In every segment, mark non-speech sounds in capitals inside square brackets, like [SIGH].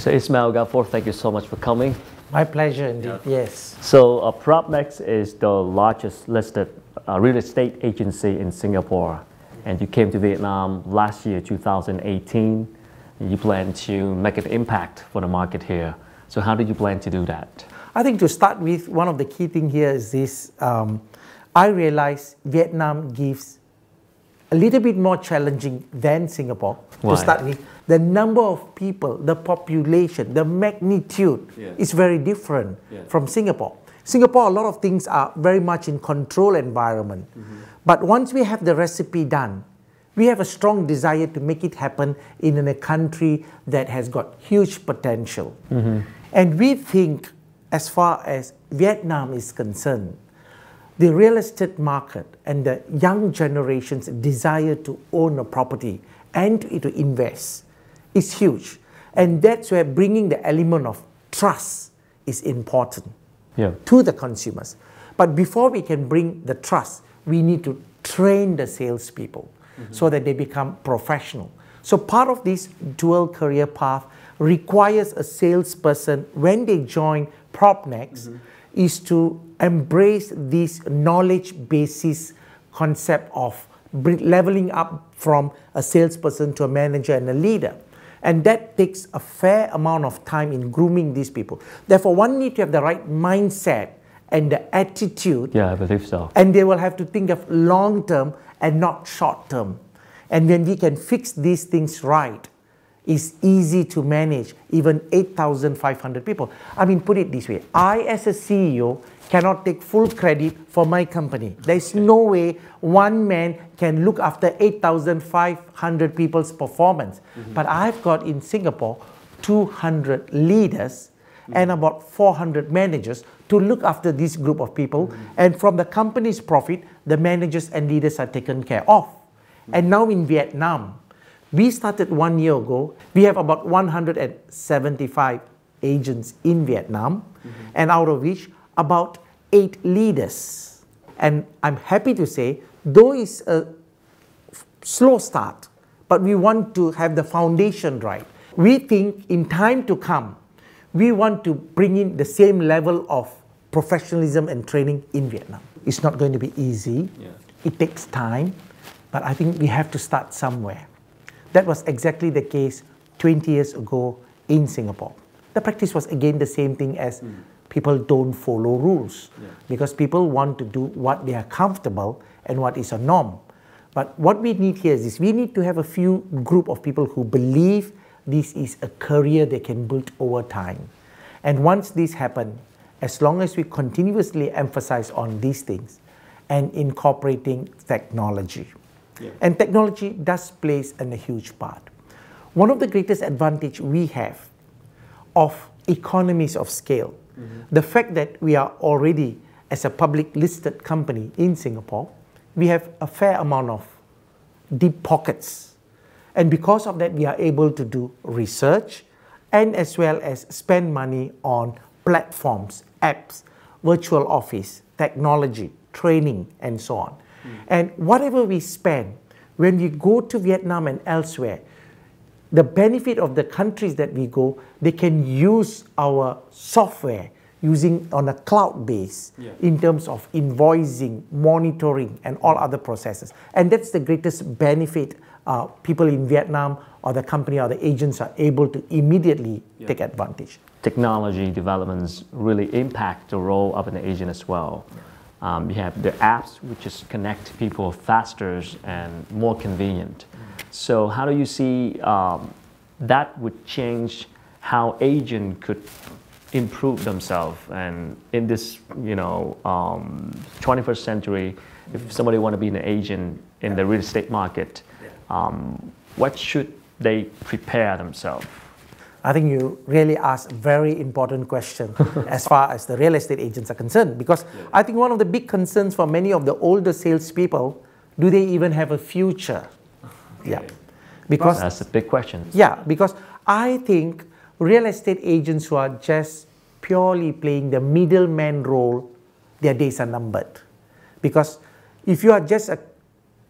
Mr. Ismail Gafoor, thank you so much for coming. My pleasure indeed, yes. So uh, PropNex is the largest listed uh, real estate agency in Singapore. And you came to Vietnam last year, 2018. You plan to make an impact for the market here. So how did you plan to do that? I think to start with, one of the key things here is this. Um, I realize Vietnam gives a little bit more challenging than Singapore Why? to start with. The number of people, the population, the magnitude Yeah. is very different Yeah. from Singapore. Singapore, a lot of things are very much in control environment. Mm-hmm. But once we have the recipe done, we have a strong desire to make it happen in a country that has got huge potential. Mm-hmm. And we think, as far as Vietnam is concerned, the real estate market and the young generation's desire to own a property and to invest is huge. And that's where bringing the element of trust is important Yeah. to the consumers. But before we can bring the trust, we need to train the salespeople mm-hmm. so that they become professional. So part of this dual career path requires a salesperson when they join PropNex mm-hmm. Is to embrace this knowledge basis concept of leveling up from a salesperson to a manager and a leader. And that takes a fair amount of time in grooming these people. Therefore, one need to have the right mindset and the attitude, Yeah, I believe so. and they will have to think of long term and not short term. And when we can fix these things right, it's easy to manage even 8,500 people. I mean, put it this way I, as a CEO, cannot take full credit for my company. There's no way one man can look after 8,500 people's performance. Mm-hmm. But I've got in Singapore 200 leaders mm-hmm. and about 400 managers to look after this group of people. Mm-hmm. And from the company's profit, the managers and leaders are taken care of. And now in Vietnam, we started one year ago. We have about 175 agents in Vietnam, mm-hmm. and out of which about eight leaders. And I'm happy to say, though it's a slow start, but we want to have the foundation right. We think in time to come, we want to bring in the same level of professionalism and training in Vietnam. It's not going to be easy. It takes time, but I think we have to start somewhere. That was exactly the case 20 years ago in Singapore. The practice was again the same thing as hmm. people don't follow rules because people want to do what they are comfortable and what is a norm. But what we need here is this, we need to have a few group of people who believe this is a career they can build over time. And once this happen, as long as we continuously emphasize on these things and incorporating technology, and technology does plays a huge part. One of the greatest advantage we have of economies of scale, mm-hmm. the fact that we are already as a public listed company in Singapore, we have a fair amount of deep pockets. And because of that, we are able to do research and as well as spend money on platforms, apps, virtual office, technology, training, and so on. And whatever we spend, when we go to Vietnam and elsewhere, the benefit of the countries that we go, they can use our software using on a cloud base in terms of invoicing, monitoring, and all other processes. And that's the greatest benefit uh, people in Vietnam or the company or the agents are able to immediately take advantage. Technology developments really impact the role of an agent as well. Um, you have the apps which just connect people faster and more convenient. So how do you see um, that would change how agent could improve themselves? And in this you know um, 21st century if somebody want to be an agent in the real estate market um, what should they prepare themselves I think you really asked a very important question [LAUGHS] as far as the real estate agents are concerned. Because I think one of the big concerns for many of the older salespeople, do they even have a future? Yeah. Because that's a big question yeah, because I think real estate agents who are just purely playing the middleman role, their days are numbered. Because if you are just a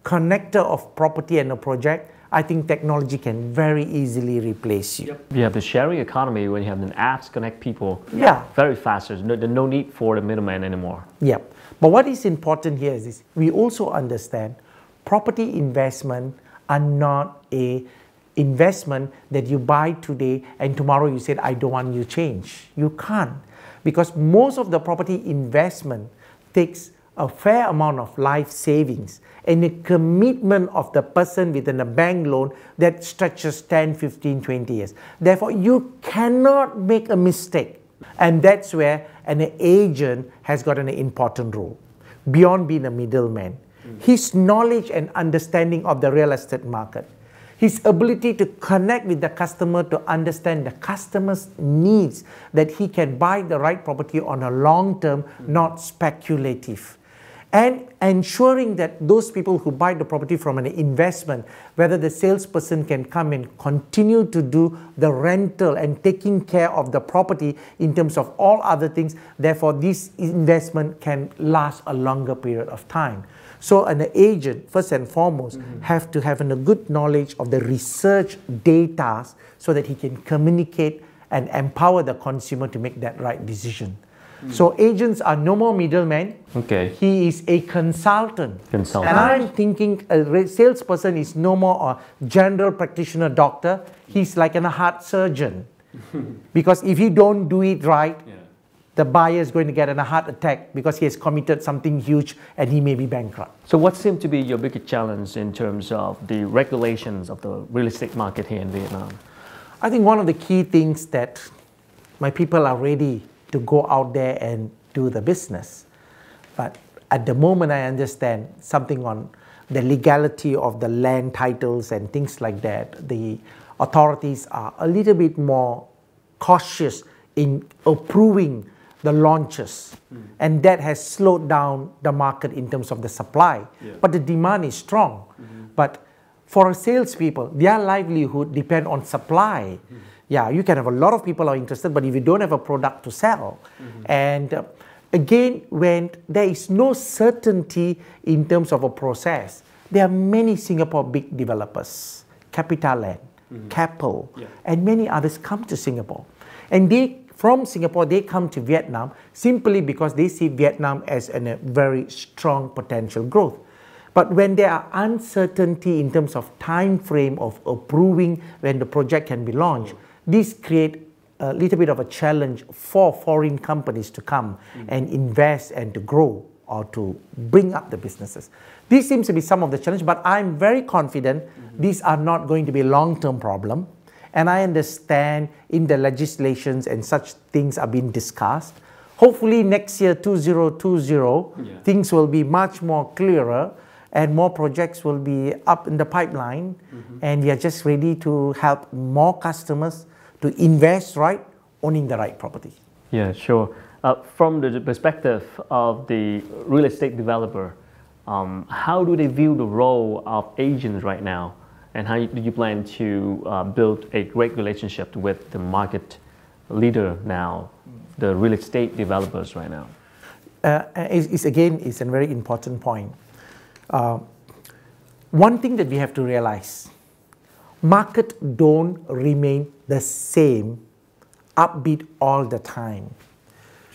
connector of property and a project, I think technology can very easily replace you. Yep. You have the sharing economy when you have the apps connect people yeah. very fast. There's no, there's no need for the middleman anymore. Yep. But what is important here is this. we also understand property investment are not a investment that you buy today and tomorrow you said I don't want you change. You can't because most of the property investment takes a fair amount of life savings and a commitment of the person within a bank loan that stretches 10, 15, 20 years. Therefore, you cannot make a mistake. And that's where an agent has got an important role beyond being a middleman. His knowledge and understanding of the real estate market his ability to connect with the customer to understand the customer's needs that he can buy the right property on a long term not speculative and ensuring that those people who buy the property from an investment whether the salesperson can come and continue to do the rental and taking care of the property in terms of all other things therefore this investment can last a longer period of time so an agent, first and foremost, mm-hmm. have to have a good knowledge of the research data so that he can communicate and empower the consumer to make that right decision. Mm. So agents are no more middlemen. Okay. He is a consultant. Consultant. And I'm thinking a salesperson is no more a general practitioner doctor. He's like a heart surgeon. [LAUGHS] because if you don't do it right, yeah the buyer is going to get a heart attack because he has committed something huge and he may be bankrupt. So, what seems to be your biggest challenge in terms of the regulations of the real estate market here in Vietnam? I think one of the key things that my people are ready to go out there and do the business. But at the moment, I understand something on the legality of the land titles and things like that. The authorities are a little bit more cautious in approving the launches. Mm. And that has slowed down the market in terms of the supply. Yeah. But the demand is strong. Mm-hmm. But for salespeople, their livelihood depend on supply. Mm. Yeah, you can have a lot of people are interested, but if you don't have a product to sell, mm-hmm. and uh, again, when there is no certainty in terms of a process, there are many Singapore big developers, CapitaLand, mm-hmm. Keppel, yeah. and many others come to Singapore, and they from Singapore, they come to Vietnam simply because they see Vietnam as a very strong potential growth. But when there are uncertainty in terms of time frame of approving when the project can be launched, this create a little bit of a challenge for foreign companies to come mm. and invest and to grow or to bring up the businesses. This seems to be some of the challenge, but I'm very confident mm-hmm. these are not going to be a long-term problem. And I understand in the legislations and such things are being discussed. Hopefully, next year, 2020, yeah. things will be much more clearer and more projects will be up in the pipeline. Mm-hmm. And we are just ready to help more customers to invest right, owning the right property. Yeah, sure. Uh, from the perspective of the real estate developer, um, how do they view the role of agents right now? and how do you plan to uh, build a great relationship with the market leader now, the real estate developers right now? Uh, is, again it's a very important point. Uh, one thing that we have to realize, market don't remain the same, upbeat all the time.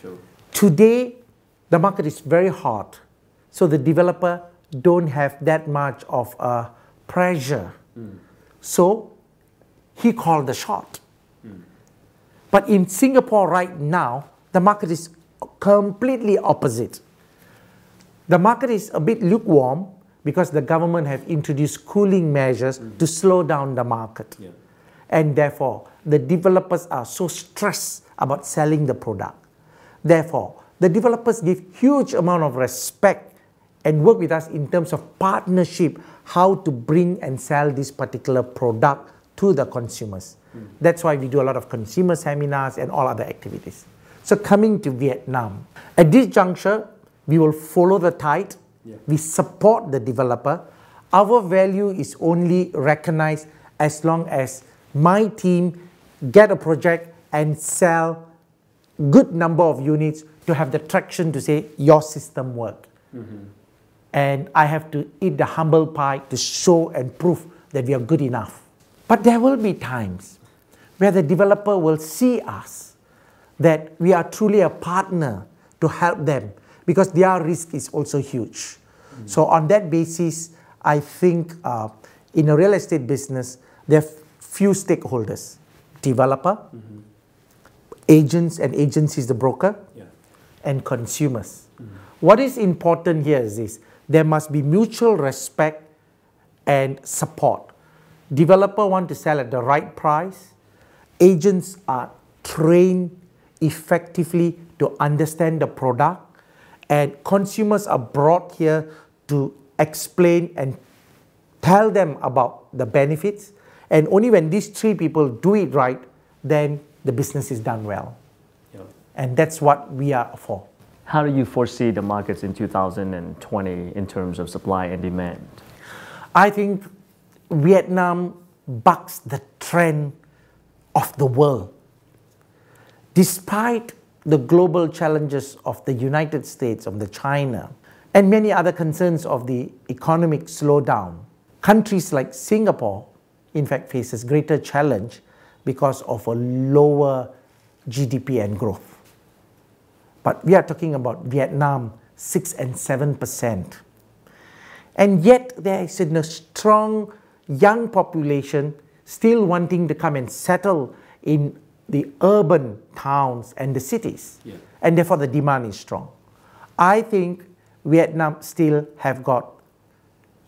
True. Today, the market is very hot, so the developer don't have that much of a pressure so he called the shot. Mm. But in Singapore right now, the market is completely opposite. The market is a bit lukewarm because the government have introduced cooling measures mm. to slow down the market. Yeah. And therefore, the developers are so stressed about selling the product. Therefore, the developers give huge amount of respect and work with us in terms of partnership how to bring and sell this particular product to the consumers. Mm. That's why we do a lot of consumer seminars and all other activities. So coming to Vietnam, at this juncture, we will follow the tide. Yeah. We support the developer. Our value is only recognized as long as my team get a project and sell good number of units to have the traction to say your system work. Mm-hmm and I have to eat the humble pie to show and prove that we are good enough. But there will be times where the developer will see us that we are truly a partner to help them because their risk is also huge. Mm. So, on that basis, I think uh, in a real estate business, there are few stakeholders developer, mm-hmm. agents and agencies, the broker, yeah. and consumers. Mm-hmm. What is important here is this there must be mutual respect and support. Developer want to sell at the right price. Agents are trained effectively to understand the product and consumers are brought here to explain and tell them about the benefits. And only when these three people do it right then the business is done well. Yeah. and that's what we are for. How do you foresee the markets in 2020 in terms of supply and demand? I think vietnam bucks the trend of the world. Despite the global challenges of the United States, of the China, and many other concerns of the economic slowdown, countries like Singapore, in fact, faces greater challenge because of a lower GDP and growth. But we are talking about Vietnam, 6 and 7 percent. And yet there is a strong young population still wanting to come and settle in the urban towns and the cities. Yeah. And therefore the demand is strong. I think Vietnam still have got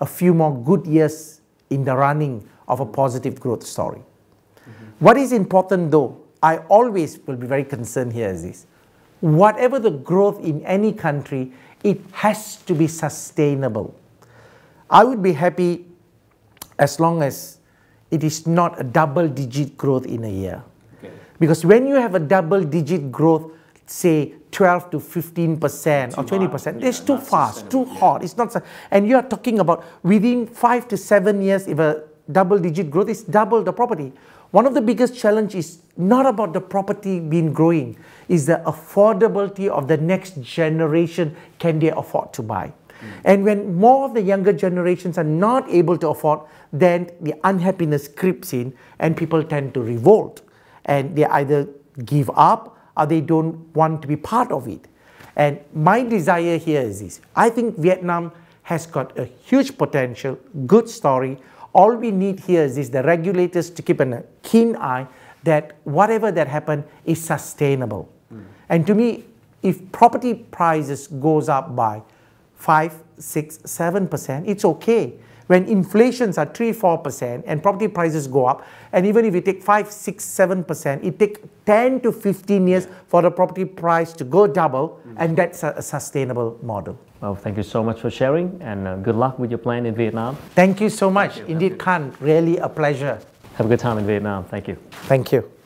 a few more good years in the running of a positive growth story. Mm-hmm. What is important though, I always will be very concerned here is this. Whatever the growth in any country, it has to be sustainable. I would be happy as long as it is not a double digit growth in a year. Because when you have a double digit growth, say 12 to 15 percent or 20 percent, it's too fast, too yeah. hot. It's not, and you are talking about within five to seven years, if a double digit growth is double the property. One of the biggest challenge is not about the property being growing, is the affordability of the next generation. Can they afford to buy? Mm. And when more of the younger generations are not able to afford, then the unhappiness creeps in and people tend to revolt and they either give up or they don't want to be part of it. And my desire here is this I think Vietnam has got a huge potential, good story. All we need here is this, the regulators to keep a keen eye that whatever that happen is sustainable. Mm. And to me, if property prices goes up by 5, 6, 7%, it's okay when inflations are 3 4% and property prices go up, and even if you take 5 6 7%, it takes 10 to 15 years for the property price to go double, mm. and that's a, a, sustainable model. Well, thank you so much for sharing, and uh, good luck with your plan in Vietnam. Thank you so much. You. Indeed, Khan, really a pleasure. Have a good time in Vietnam. Thank you. Thank you.